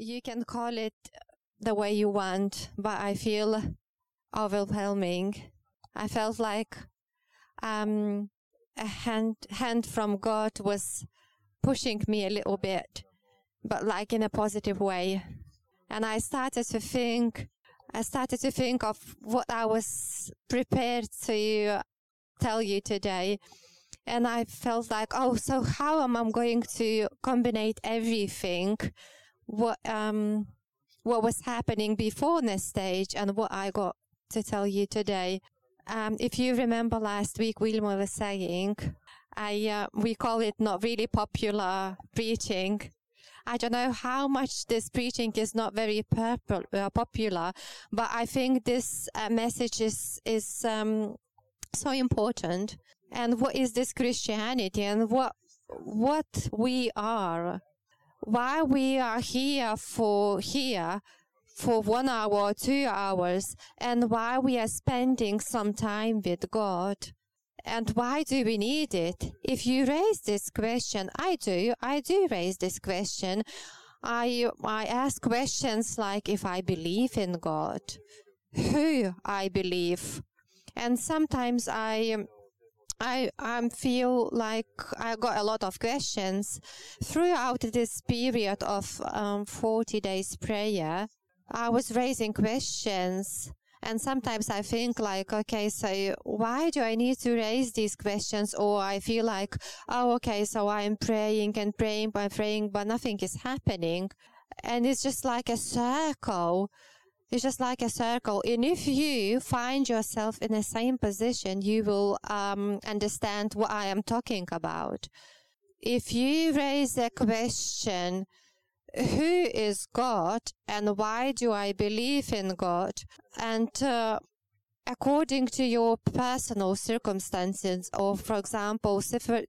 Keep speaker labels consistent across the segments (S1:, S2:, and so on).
S1: you can call it the way you want, but I feel overwhelming. I felt like um, a hand hand from God was pushing me a little bit, but like in a positive way. And I started to think, I started to think of what I was prepared to tell you today. And I felt like, oh, so how am I going to combine everything? What, um, what was happening before this stage and what I got to tell you today. Um, if you remember last week, Vilma was saying, I, uh, we call it not really popular preaching. I don't know how much this preaching is not very purple, uh, popular, but I think this uh, message is, is, um, so important. And what is this Christianity and what, what we are? Why we are here for here for one hour or two hours and why we are spending some time with God. And why do we need it? If you raise this question, I do, I do raise this question. I, I ask questions like if I believe in God, who I believe. And sometimes I, I I feel like I got a lot of questions throughout this period of um, 40 days prayer. I was raising questions. And sometimes I think like, okay, so why do I need to raise these questions? Or I feel like, oh, okay, so I'm praying and praying by praying, but nothing is happening. And it's just like a circle. It's just like a circle. And if you find yourself in the same position, you will um, understand what I am talking about. If you raise a question, who is God and why do I believe in God? And uh, according to your personal circumstances, or for example,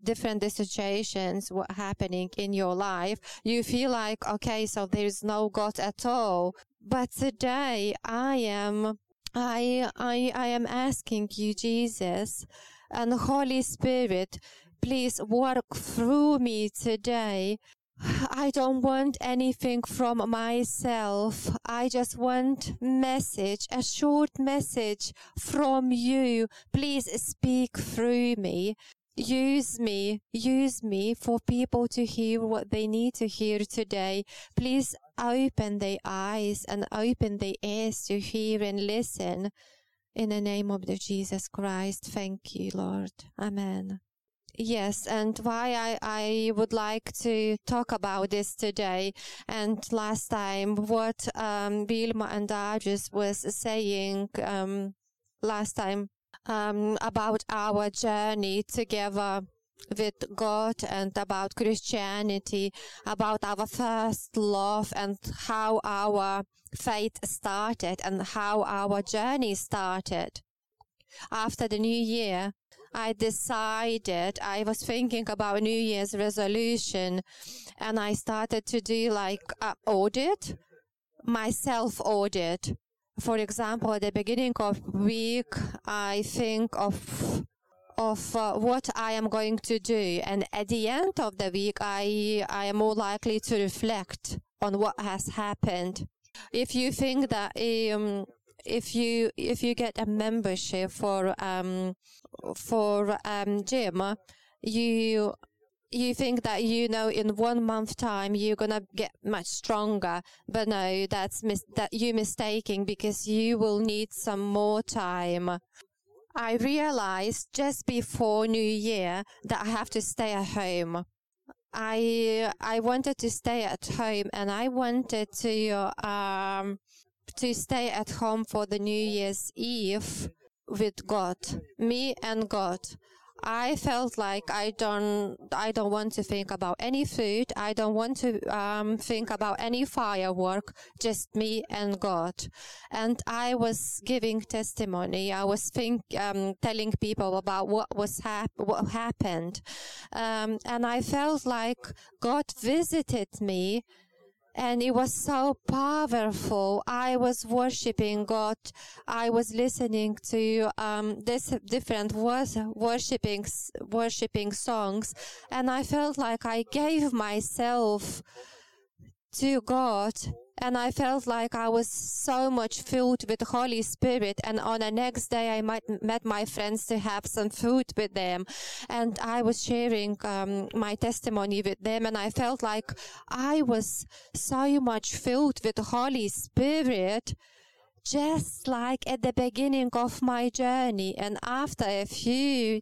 S1: different situations what happening in your life, you feel like, okay, so there is no God at all. But today I am I, I, I am asking you, Jesus and Holy Spirit, please work through me today I don't want anything from myself. I just want message, a short message from you. Please speak through me. Use me, use me for people to hear what they need to hear today. Please open their eyes and open their ears to hear and listen. In the name of the Jesus Christ, thank you, Lord. Amen. Yes, and why I, I would like to talk about this today. And last time, what um, Vilma and Darius was saying um, last time um, about our journey together with God and about Christianity, about our first love and how our faith started and how our journey started after the new year, I decided I was thinking about New Year's resolution and I started to do like a audit, myself audit. For example, at the beginning of week, I think of of uh, what I am going to do. And at the end of the week, I, I am more likely to reflect on what has happened. If you think that um, if you if you get a membership for um for um gym, you you think that you know in one month time you're gonna get much stronger, but no, that's mis- that you mistaking because you will need some more time. I realized just before New Year that I have to stay at home. I I wanted to stay at home and I wanted to um to stay at home for the New Year's Eve with God, me and God. I felt like I don't, I don't want to think about any food. I don't want to um, think about any firework. Just me and God. And I was giving testimony. I was think, um, telling people about what was hap- what happened, um, and I felt like God visited me and it was so powerful. I was worshiping God. I was listening to um, this different was worshiping worshiping songs, and I felt like I gave myself to God and I felt like I was so much filled with Holy Spirit. And on the next day, I met my friends to have some food with them, and I was sharing um, my testimony with them, and I felt like I was so much filled with Holy Spirit. Just like at the beginning of my journey, and after a few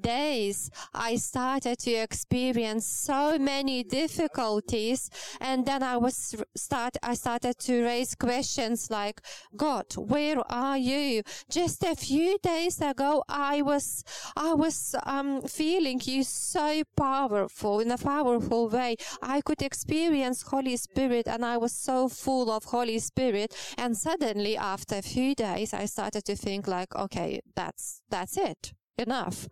S1: days, I started to experience so many difficulties. And then I was start, I started to raise questions like, God, where are you? Just a few days ago, I was, I was, um, feeling you so powerful in a powerful way. I could experience Holy Spirit and I was so full of Holy Spirit. And suddenly after a few days, I started to think like, okay, that's, that's it. Enough.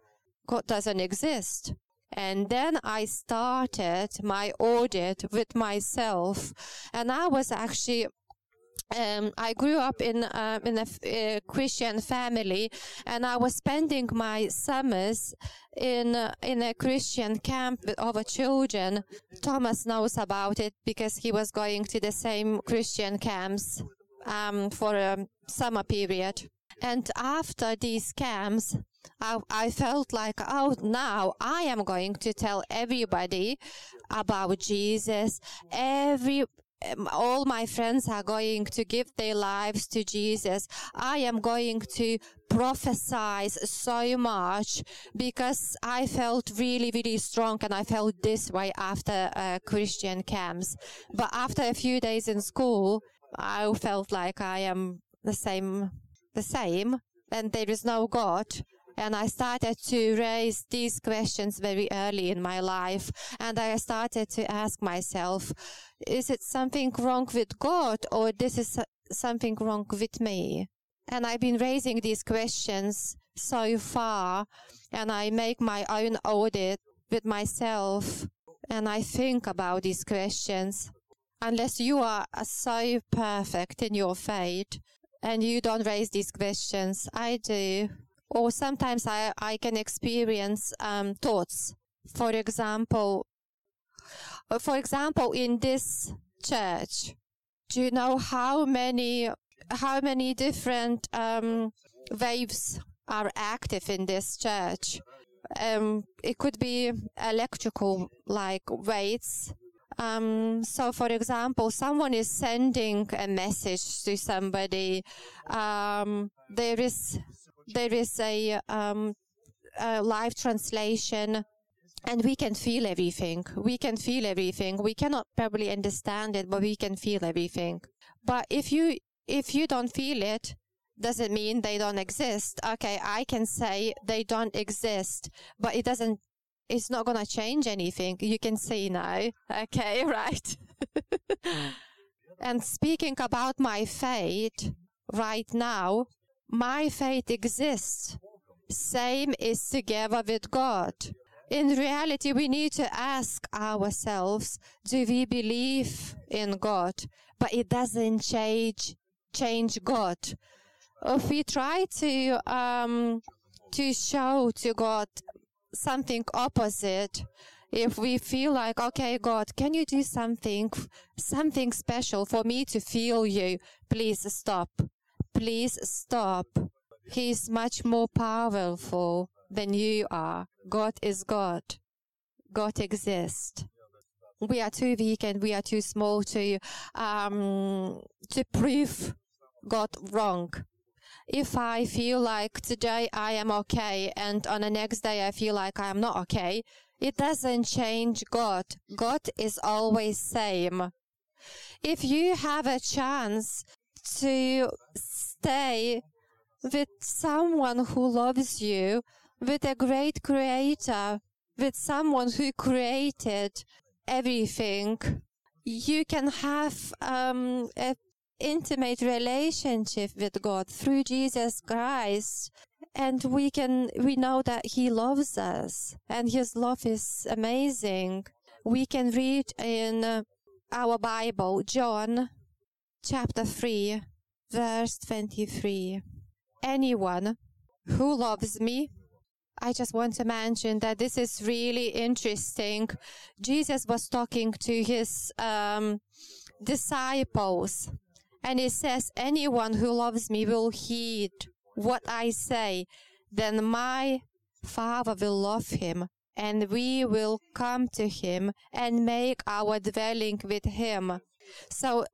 S1: God doesn't exist. And then I started my audit with myself. And I was actually um, I grew up in uh, in a Christian family, and I was spending my summers in uh, in a Christian camp with other children. Thomas knows about it because he was going to the same Christian camps um, for a summer period. And after these camps, I, I felt like, oh, now I am going to tell everybody about Jesus. Every, um, all my friends are going to give their lives to Jesus. I am going to prophesy so much because I felt really, really strong and I felt this way after uh, Christian camps. But after a few days in school, I felt like I am the same, the same and there is no God. And I started to raise these questions very early in my life. And I started to ask myself, is it something wrong with God or this is something wrong with me? And I've been raising these questions so far and I make my own audit with myself and I think about these questions. Unless you are so perfect in your faith and you don't raise these questions, I do or sometimes I, I can experience um, thoughts. For example, uh, for example, in this church, do you know how many how many different um, waves are active in this church? Um, it could be electrical, like waves. Um, so, for example, someone is sending a message to somebody. Um, there is there is a, um, a live translation and we can feel everything. We can feel everything. We cannot probably understand it, but we can feel everything. But if you, if you don't feel it, doesn't mean they don't exist. Okay, I can say they don't exist, but it doesn't, it's not going to change anything. You can see now. Okay, right. and speaking about my fate right now, my faith exists. Same is together with God. In reality, we need to ask ourselves, do we believe in God? But it doesn't change, change God. If we try to, um, to show to God something opposite, if we feel like, okay, God, can you do something, something special for me to feel you? Please stop please stop. He is much more powerful than you are. God is God. God exists. We are too weak and we are too small to um, to prove God wrong. If I feel like today I am okay and on the next day I feel like I am not okay, it doesn't change God. God is always same. If you have a chance to stay with someone who loves you, with a great creator, with someone who created everything. You can have um, an intimate relationship with God through Jesus Christ. And we can, we know that He loves us and His love is amazing. We can read in our Bible, John chapter 3, verse 23. Anyone who loves me, I just want to mention that this is really interesting. Jesus was talking to his um, disciples. And he says, anyone who loves me will heed what I say. Then my Father will love him and we will come to him and make our dwelling with him. So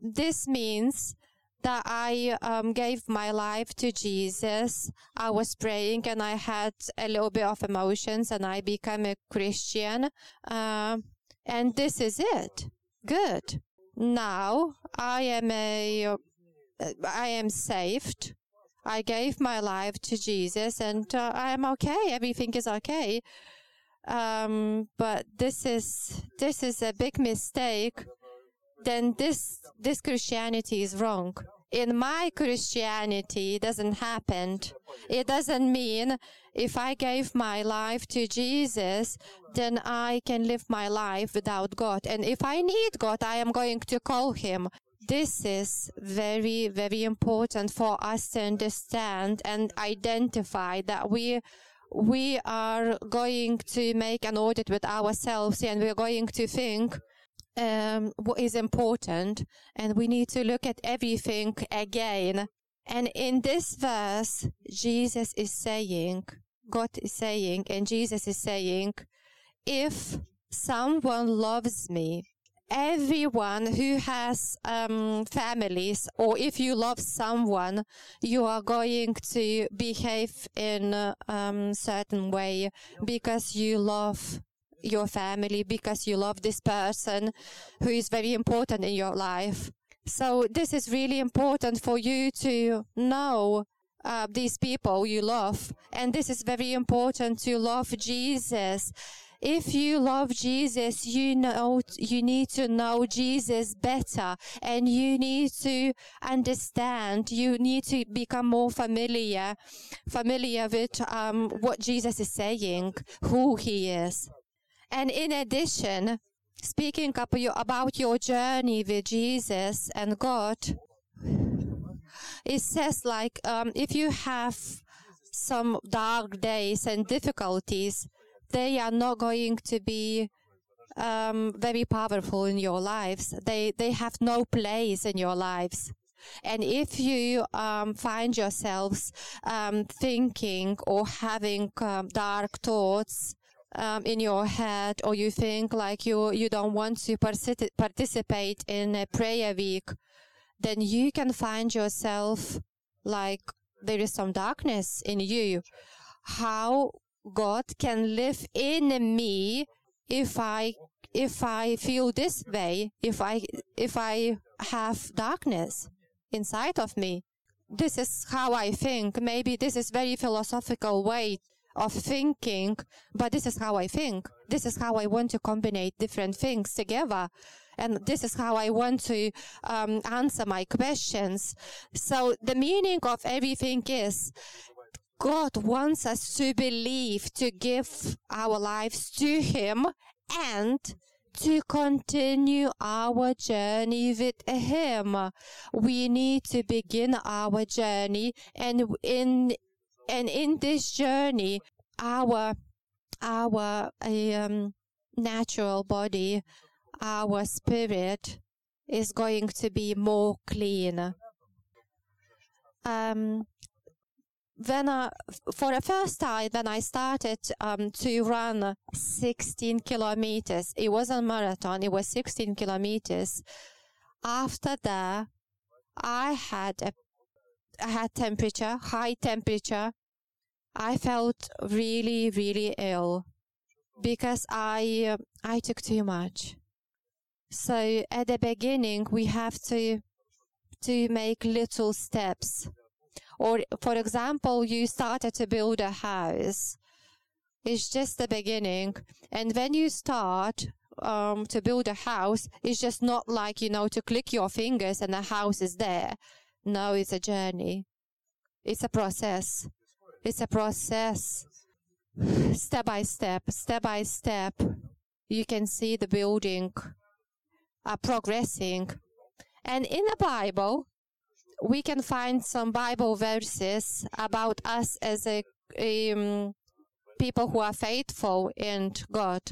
S1: this means that I um, gave my life to Jesus. I was praying and I had a little bit of emotions and I became a Christian. Uh, and this is it. Good. Now I am a, uh, am saved. I gave my life to Jesus and uh, I am okay. Everything is okay. Um, but this is, this is a big mistake then this this Christianity is wrong. In my Christianity, it doesn't happen. It doesn't mean if I gave my life to Jesus, then I can live my life without God. And if I need God, I am going to call him. This is very, very important for us to understand and identify that we we are going to make an audit with ourselves and we're going to think um, what is important, and we need to look at everything again. And in this verse, Jesus is saying, God is saying, and Jesus is saying, if someone loves me, everyone who has um, families, or if you love someone, you are going to behave in a um, certain way because you love your family because you love this person who is very important in your life. So this is really important for you to know uh, these people you love. And this is very important to love Jesus. If you love Jesus, you know, you need to know Jesus better and you need to understand, you need to become more familiar, familiar with, um, what Jesus is saying, who he is. And in addition, speaking about your journey with Jesus and God, it says like um, if you have some dark days and difficulties, they are not going to be um, very powerful in your lives. They they have no place in your lives. And if you um, find yourselves um, thinking or having um, dark thoughts um, in your head or you think like you you don't want to participate in a prayer week then you can find yourself like there is some darkness in you. How god can live in me if i if i feel this way if i if i have darkness inside of me? This is how i think. Maybe this is very philosophical way of thinking, but this is how I think. This is how I want to combine different things together. And this is how I want to um, answer my questions. So the meaning of everything is God wants us to believe, to give our lives to Him and to continue our journey with Him. We need to begin our journey and in and in this journey, our our um, natural body, our spirit is going to be more clean. Um, when I, for the first time, when I started um, to run 16 kilometers, it wasn't marathon, it was 16 kilometers. After that, I had a I had temperature, high temperature, I felt really, really ill because I, I took too much. So at the beginning, we have to, to make little steps. Or, for example, you started to build a house. It's just the beginning. And when you start, um, to build a house, it's just not like, you know, to click your fingers and the house is there. No, it's a journey. It's a process. It's a process, step by step, step by step. You can see the building uh, progressing. And in the Bible, we can find some Bible verses about us as a um, people who are faithful in God.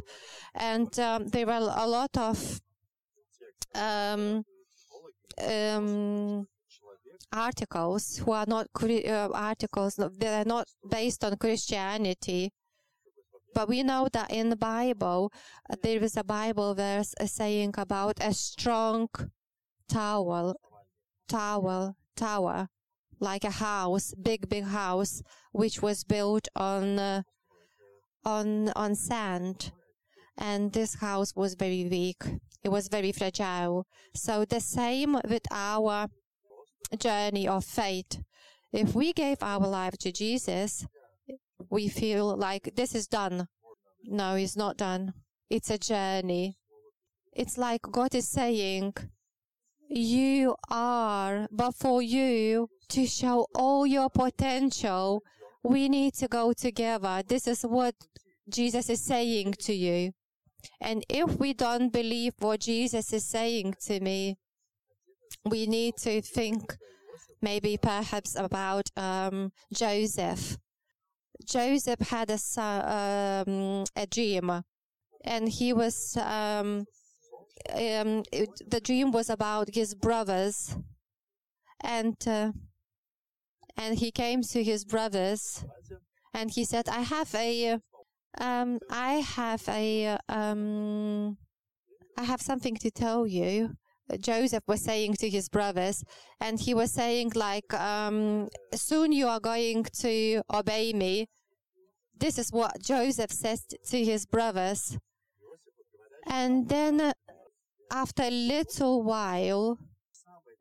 S1: And um, there are a lot of um, um, articles who are not uh, articles that are not based on Christianity. But we know that in the Bible, uh, there is a Bible verse uh, saying about a strong tower, tower, tower, like a house, big, big house, which was built on, uh, on, on sand. And this house was very weak. It was very fragile. So the same with our journey of faith. If we gave our life to Jesus, we feel like this is done. No, it's not done. It's a journey. It's like God is saying, you are, but for you to show all your potential, we need to go together. This is what Jesus is saying to you. And if we don't believe what Jesus is saying to me, we need to think maybe perhaps about um, Joseph. Joseph had a, um, a dream, and he was um, um, it, the dream was about his brothers, and uh, and he came to his brothers, and he said, "I have a, um, I have a, um, I have something to tell you." Joseph was saying to his brothers, and he was saying like, um, "Soon you are going to obey me." This is what Joseph says to his brothers, and then after a little while,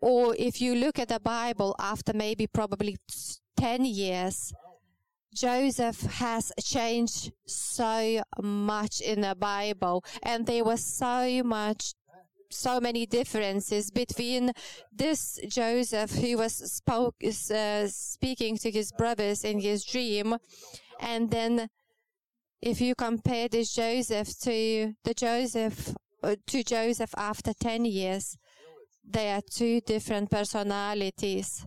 S1: or if you look at the Bible after maybe probably 10 years, Joseph has changed so much in the Bible, and there was so much, so many differences between this Joseph who was spoke, uh, speaking to his brothers in his dream, and then if you compare this Joseph to the Joseph uh, to Joseph after 10 years. They are two different personalities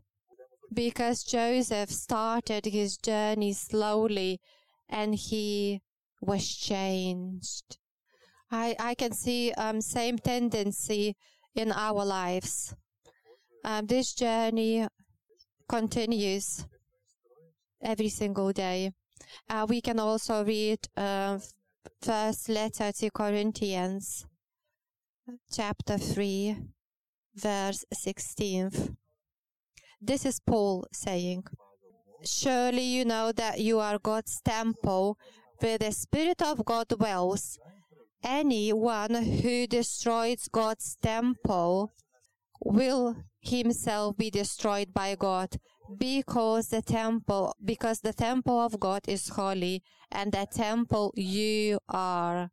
S1: because Joseph started his journey slowly and he was changed. I, I can see um, same tendency in our lives. Um, this journey continues every single day. Uh, we can also read uh, first letter to Corinthians chapter 3, verse 16. This is Paul saying, Surely you know that you are God's temple, where the Spirit of God dwells. Anyone who destroys God's temple will himself be destroyed by God because the temple because the temple of God is holy and the temple you are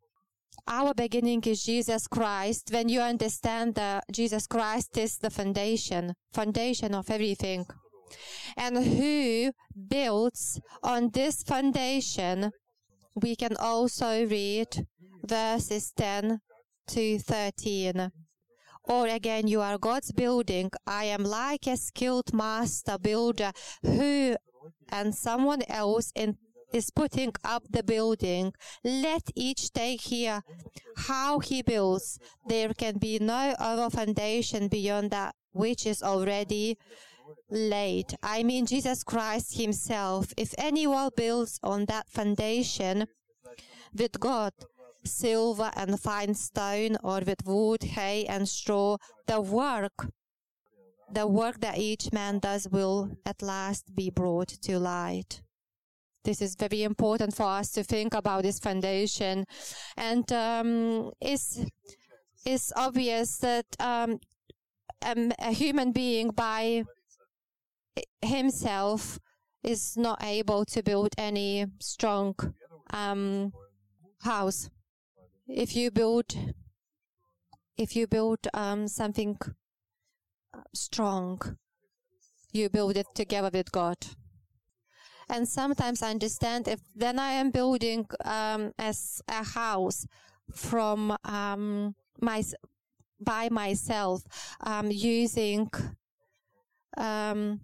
S1: our beginning is Jesus Christ. When you understand that Jesus Christ is the foundation, foundation of everything, and who builds on this foundation, we can also read verses 10 to 13. Or again, you are God's building. I am like a skilled master builder who and someone else in is putting up the building. Let each take here how he builds. There can be no other foundation beyond that which is already laid. I mean, Jesus Christ himself. If anyone builds on that foundation with God, silver and fine stone, or with wood, hay, and straw, the work the work that each man does will at last be brought to light. This is very important for us to think about this foundation. And um, it's, it's obvious that um, um, a human being by himself is not able to build any strong um, house. If you build, if you build um, something strong, you build it together with God and sometimes I understand if then I am building um, as a house from um, my by myself um, using um,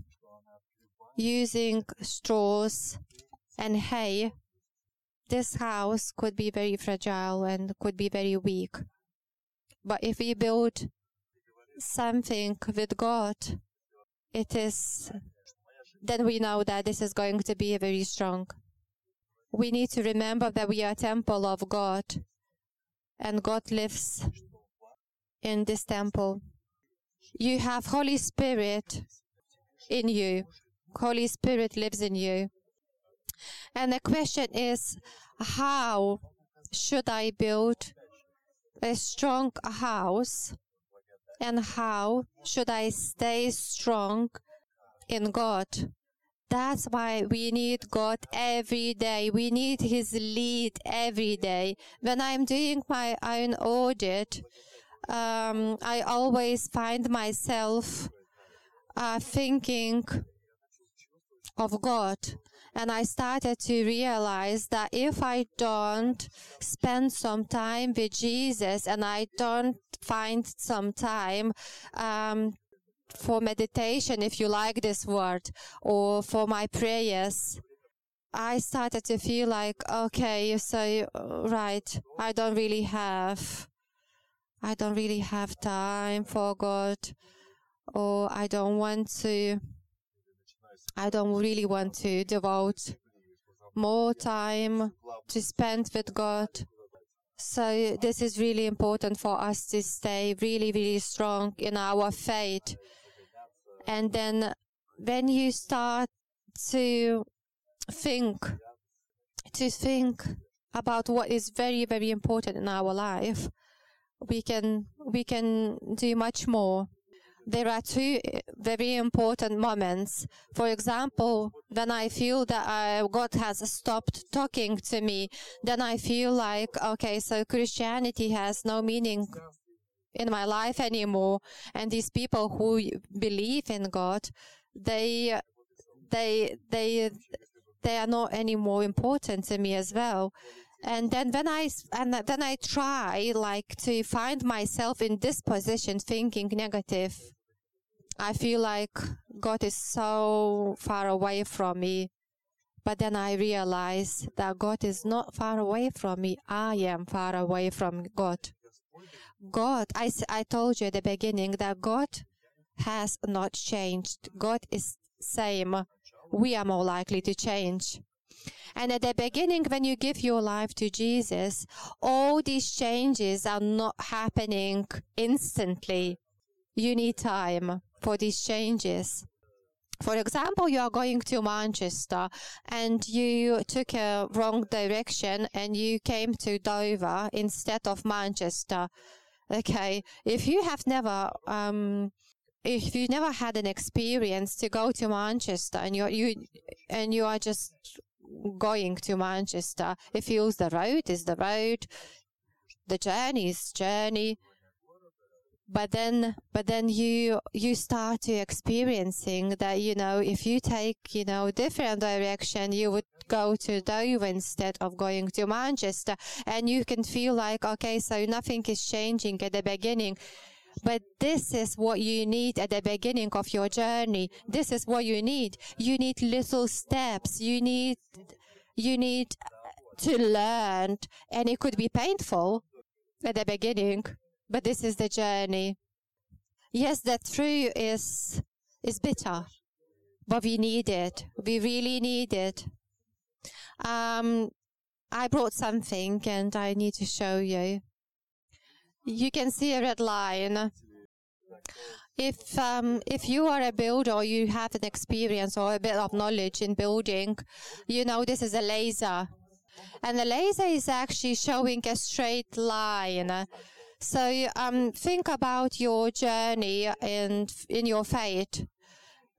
S1: using straws and hay. This house could be very fragile and could be very weak. But if we build something with God, it is, then we know that this is going to be very strong. We need to remember that we are a temple of God and God lives in this temple. You have Holy Spirit in you. Holy Spirit lives in you. And the question is, how should I build a strong house? And how should I stay strong in God? That's why we need God every day. We need His lead every day. When I'm doing my own audit, um, I always find myself uh, thinking of God. And I started to realize that if I don't spend some time with Jesus and I don't find some time um, for meditation, if you like this word, or for my prayers, I started to feel like, okay, you so, right, I don't really have, I don't really have time for God, or I don't want to I don't really want to devote more time to spend with God. So this is really important for us to stay really, really strong in our faith. And then when you start to think, to think about what is very, very important in our life, we can, we can do much more there are two eh, very important moments. For example, when I feel that uh, God has stopped talking to me, then I feel like, okay, so Christianity has no meaning in my life anymore. And these people who believe in God, they, they, they, they are not any more important to me as well and then when i and then i try like to find myself in this position thinking negative i feel like god is so far away from me. But then i realize that god is not far away from me. I am far away from god. God i, I told you at the beginning that god has not changed. God is same. We are more likely to change and at the beginning, when you give your life to Jesus, all these changes are not happening instantly. You need time for these changes. For example, you are going to Manchester and you took a wrong direction and you came to Dover instead of Manchester. Okay. If you have never, um, if you never had an experience to go to Manchester and you you and you are just going to Manchester. It feels the road is the road, the journey is journey. But then, but then you you start to experiencing that you know if you take you know different direction, you would go to Dover instead of going to Manchester, and you can feel like okay, so nothing is changing at the beginning but this is what you need at the beginning of your journey. This is what you need. You need little steps. You need, you need to learn and it could be painful at the beginning, but this is the journey. Yes, the truth is, is bitter, but we need it. We really need it. Um, I brought something and I need to show you you can see a red line. If um, if you are a builder or you have an experience or a bit of knowledge in building, you know this is a laser, and the laser is actually showing a straight line. So um, think about your journey and in your faith.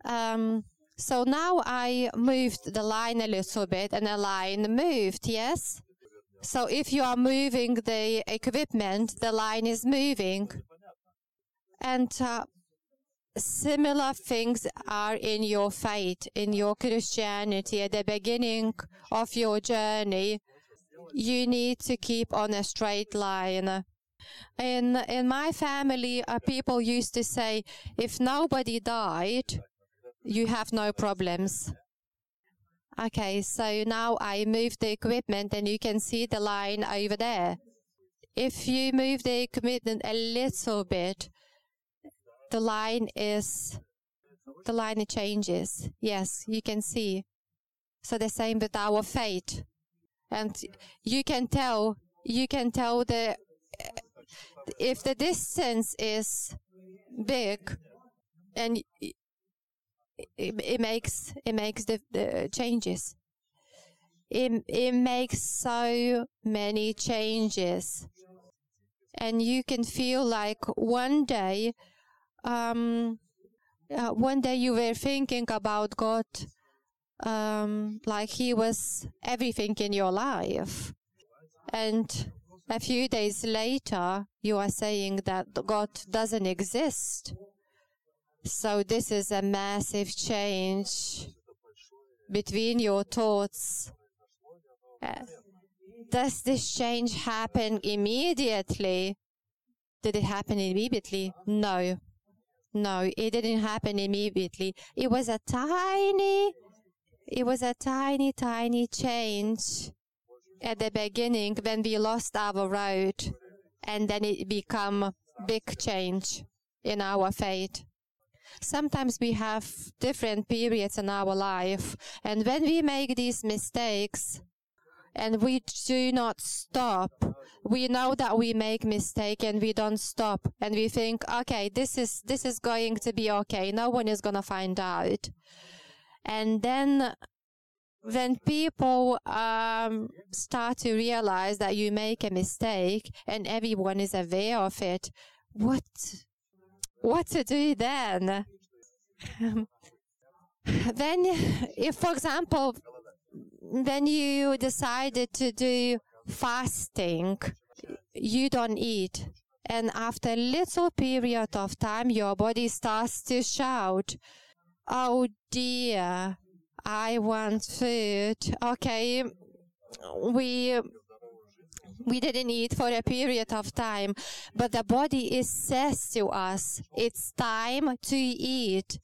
S1: Um, so now I moved the line a little bit, and the line moved. Yes. So if you are moving the equipment, the line is moving. And uh, similar things are in your faith, in your Christianity. At the beginning of your journey, you need to keep on a straight line. In, in my family, uh, people used to say, if nobody died, you have no problems. Okay, so now I move the equipment and you can see the line over there. If you move the equipment a little bit, the line is the line changes. Yes, you can see. So the same with our faith. And you can tell, you can tell the, if the distance is big and it, it makes, it makes the, the changes. It, it makes so many changes. And you can feel like one day, um, uh, one day you were thinking about God um, like he was everything in your life. And a few days later, you are saying that God doesn't exist. So this is a massive change between your thoughts. Uh, does this change happen immediately? Did it happen immediately? No. No, it didn't happen immediately. It was a tiny it was a tiny, tiny change at the beginning when we lost our road, and then it become big change in our faith. Sometimes we have different periods in our life, and when we make these mistakes, and we do not stop. We know that we make mistake and we don't stop and we think, okay, this is, this is going to be okay. No one is going to find out. And then when people um, start to realize that you make a mistake and everyone is aware of it, what what to do then? then, if for example, then you decided to do fasting, you don't eat. And after a little period of time, your body starts to shout, Oh dear, I want food. Okay, we we didn't eat for a period of time, but the body is says to us, it's time to eat.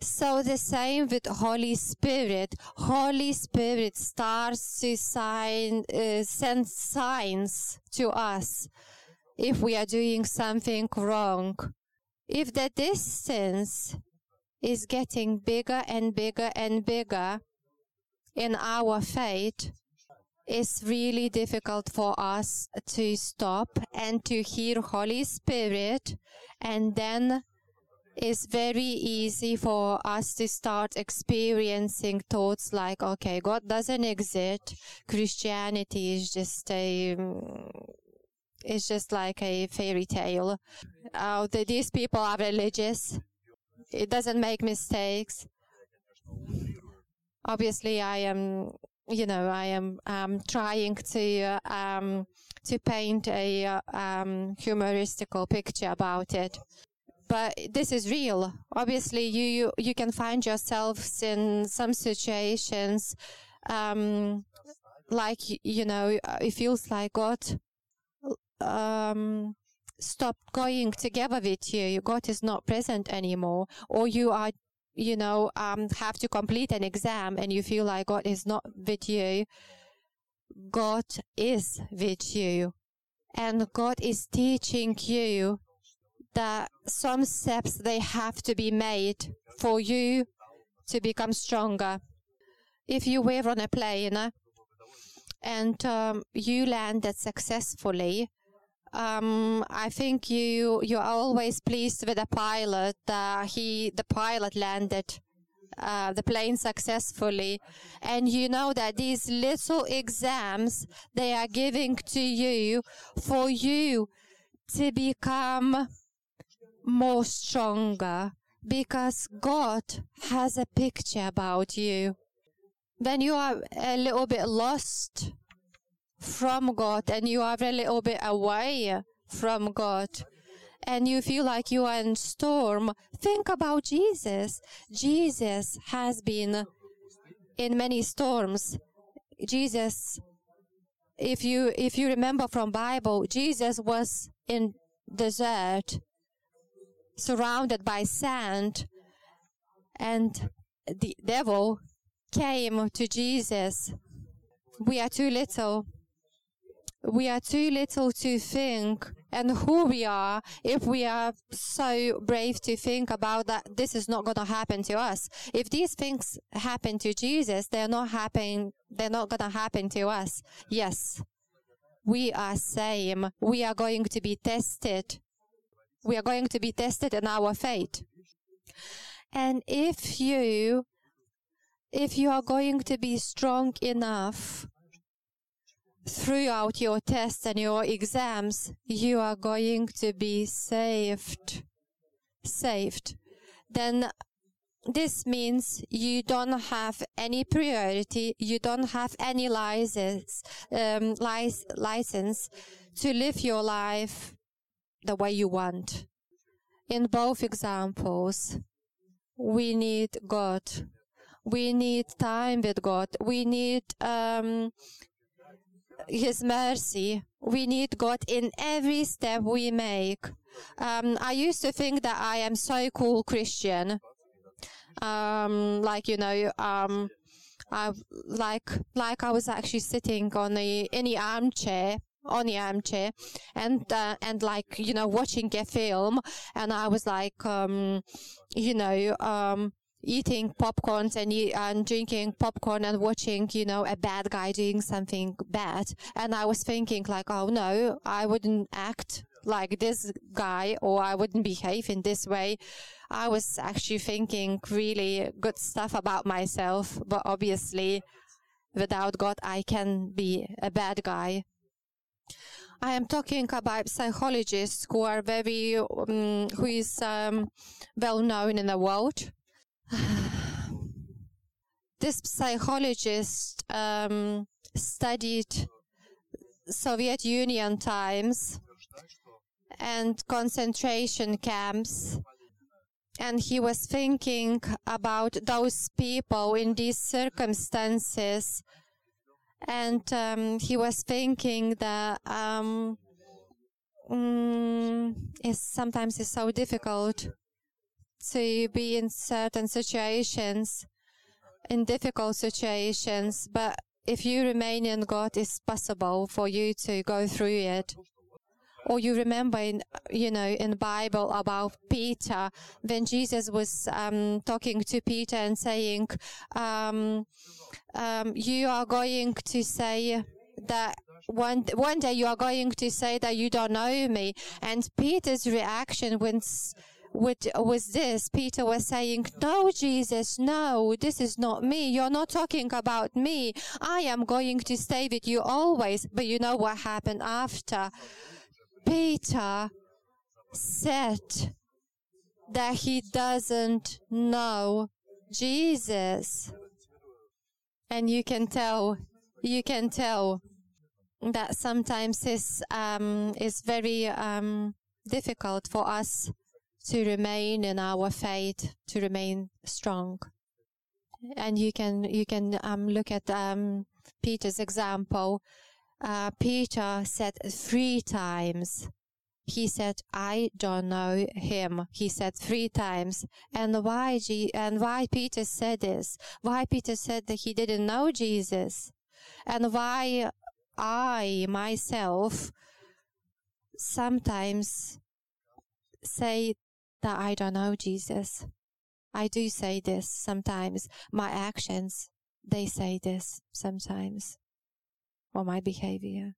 S1: So the same with Holy Spirit. Holy Spirit starts to sign, uh, send signs to us if we are doing something wrong. If the distance is getting bigger and bigger and bigger in our faith, it's really difficult for us to stop and to hear Holy Spirit and then it's very easy for us to start experiencing thoughts like, okay, God doesn't exist. Christianity is just a, mm, it's just like a fairy tale. Uh, the, these people are religious it doesn't make mistakes. Obviously, I am, you know, I am um, trying to uh, um, to paint a uh, um, humoristical picture about it. But this is real. Obviously, you you, you can find yourselves in some situations, um, like you know, it feels like God um, stopped going together with you. God is not present anymore, or you are, you know, um, have to complete an exam and you feel like God is not with you. God is with you, and God is teaching you that some steps they have to be made for you to become stronger. If you were on a plane and um, you landed successfully, um, I think you you are always pleased with the pilot. Uh, he the pilot landed uh, the plane successfully, and you know that these little exams they are giving to you for you to become more stronger because God has a picture about you. When you are a little bit lost from God and you are a little bit away from God and you feel like you are in storm, think about Jesus. Jesus has been in many storms. Jesus, if you, if you remember from Bible, Jesus was in desert, surrounded by sand, and the devil came to Jesus. We are too little we are too little to think and who we are if we are so brave to think about that this is not going to happen to us. If these things happen to Jesus, they're not happening, they're not going to happen to us. Yes. We are same. We are going to be tested. We are going to be tested in our faith. And if you, if you are going to be strong enough throughout your tests and your exams, you are going to be saved. Saved. Then this means you don't have any priority, you don't have any license, um, license to live your life the way you want. In both examples, we need God. We need time with God. We need um, his mercy. We need God in every step we make. Um, I used to think that I am so cool Christian. Um, like, you know, um, I, like, like I was actually sitting on the, the armchair on the armchair and uh, and like you know watching a film and i was like um you know um eating popcorns and, and drinking popcorn and watching, you know, a bad guy doing something bad. And I was thinking like, oh no, I wouldn't act like this guy or I wouldn't behave in this way. I was actually thinking really good stuff about myself, but obviously without God, I can be a bad guy. I am talking about psychologists who are very, um, who is um, well known in the world this psychologist um, studied Soviet Union times and concentration camps. And he was thinking about those people in these circumstances. And um, he was thinking that um, mm, it's sometimes it's so difficult to be in certain situations, in difficult situations, but if you remain in God, it's possible for you to go through it. Or you remember in, you know, in Bible about Peter, when Jesus was um, talking to Peter and saying, um, um, you are going to say that one, one day you are going to say that you don't know me. And Peter's reaction was, with, with this, Peter was saying, No, Jesus, no, this is not me. You're not talking about me. I am going to stay with you always. But you know what happened after? Peter said that he doesn't know Jesus. And you can tell, you can tell that sometimes it's, um, it's very, um, difficult for us to remain in our faith, to remain strong. And you can you can um, look at um, Peter's example. Uh, Peter said three times. He said, "I don't know him." He said three times. And why? G- and why Peter said this? Why Peter said that he didn't know Jesus? And why I myself sometimes say that I don't know Jesus. I do say this sometimes. My actions, they say this sometimes. Or my behavior.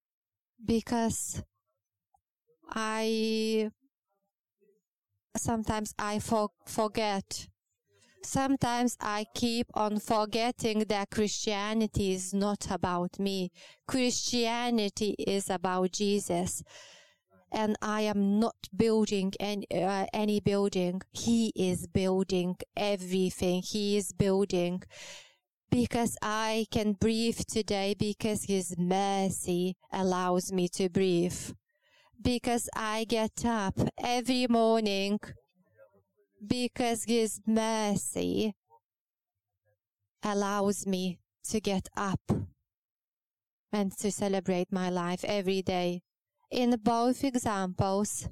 S1: Because I, sometimes I for, forget. Sometimes I keep on forgetting that Christianity is not about me. Christianity is about Jesus and I am not building any, uh, any building. He is building everything. He is building because I can breathe today because His mercy allows me to breathe. Because I get up every morning because His mercy allows me to get up and to celebrate my life every day in both examples,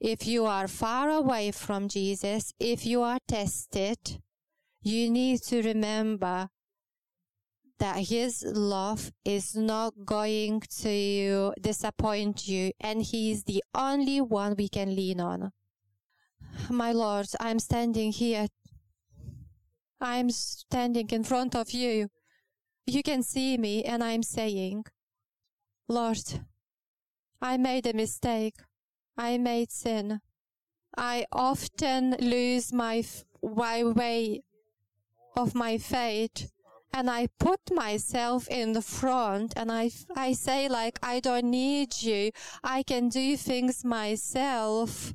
S1: if you are far away from Jesus, if you are tested, you need to remember that His love is not going to disappoint you, and He is the only one we can lean on. My Lord, I'm standing here. I'm standing in front of you. You can see me, and I'm saying, Lord, I made a mistake. I made sin. I often lose my, my way of my faith and I put myself in the front and I, I say like, I don't need you. I can do things myself.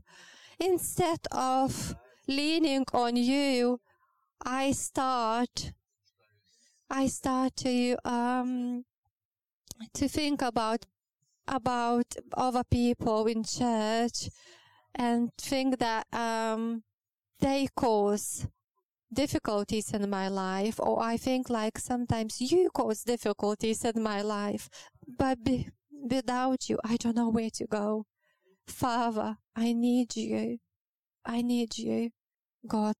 S1: Instead of leaning on you, I start, I start to, um, to think about, about other people in church and think that, um, they cause difficulties in my life, or I think like sometimes you cause difficulties in my life, but be, without you, I don't know where to go. Father, I need you. I need you. God,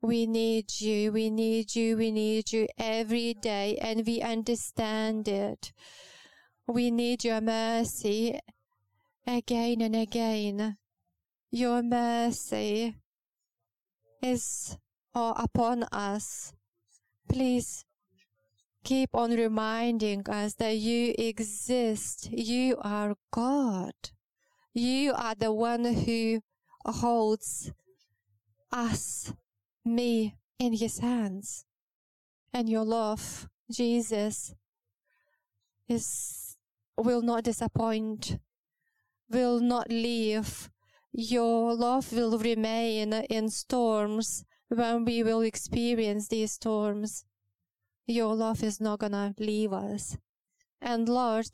S1: we need you. We need you. We need you every day, and we understand it. We need your mercy again and again. Your mercy is or upon us. Please keep on reminding us that you exist. You are God. You are the one who holds us, me, in his hands. And your love, Jesus, is, will not disappoint, will not leave. Your love will remain in storms when we will experience these storms, your love is not gonna leave us. And Lord,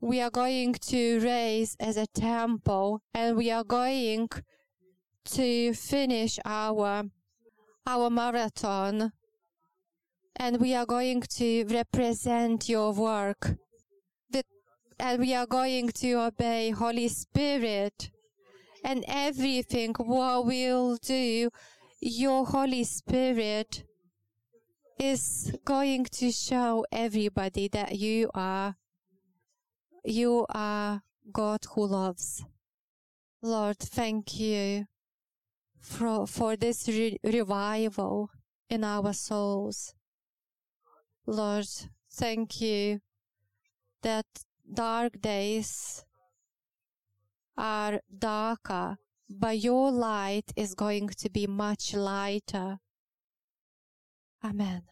S1: we are going to raise as a temple and we are going to finish our our marathon and we are going to represent your work and we are going to obey holy spirit and everything what we'll do, your Holy Spirit is going to show everybody that you are, you are God who loves. Lord, thank you for, for this re- revival in our souls. Lord, thank you that dark days are darker, but your light is going to be much lighter. Amen.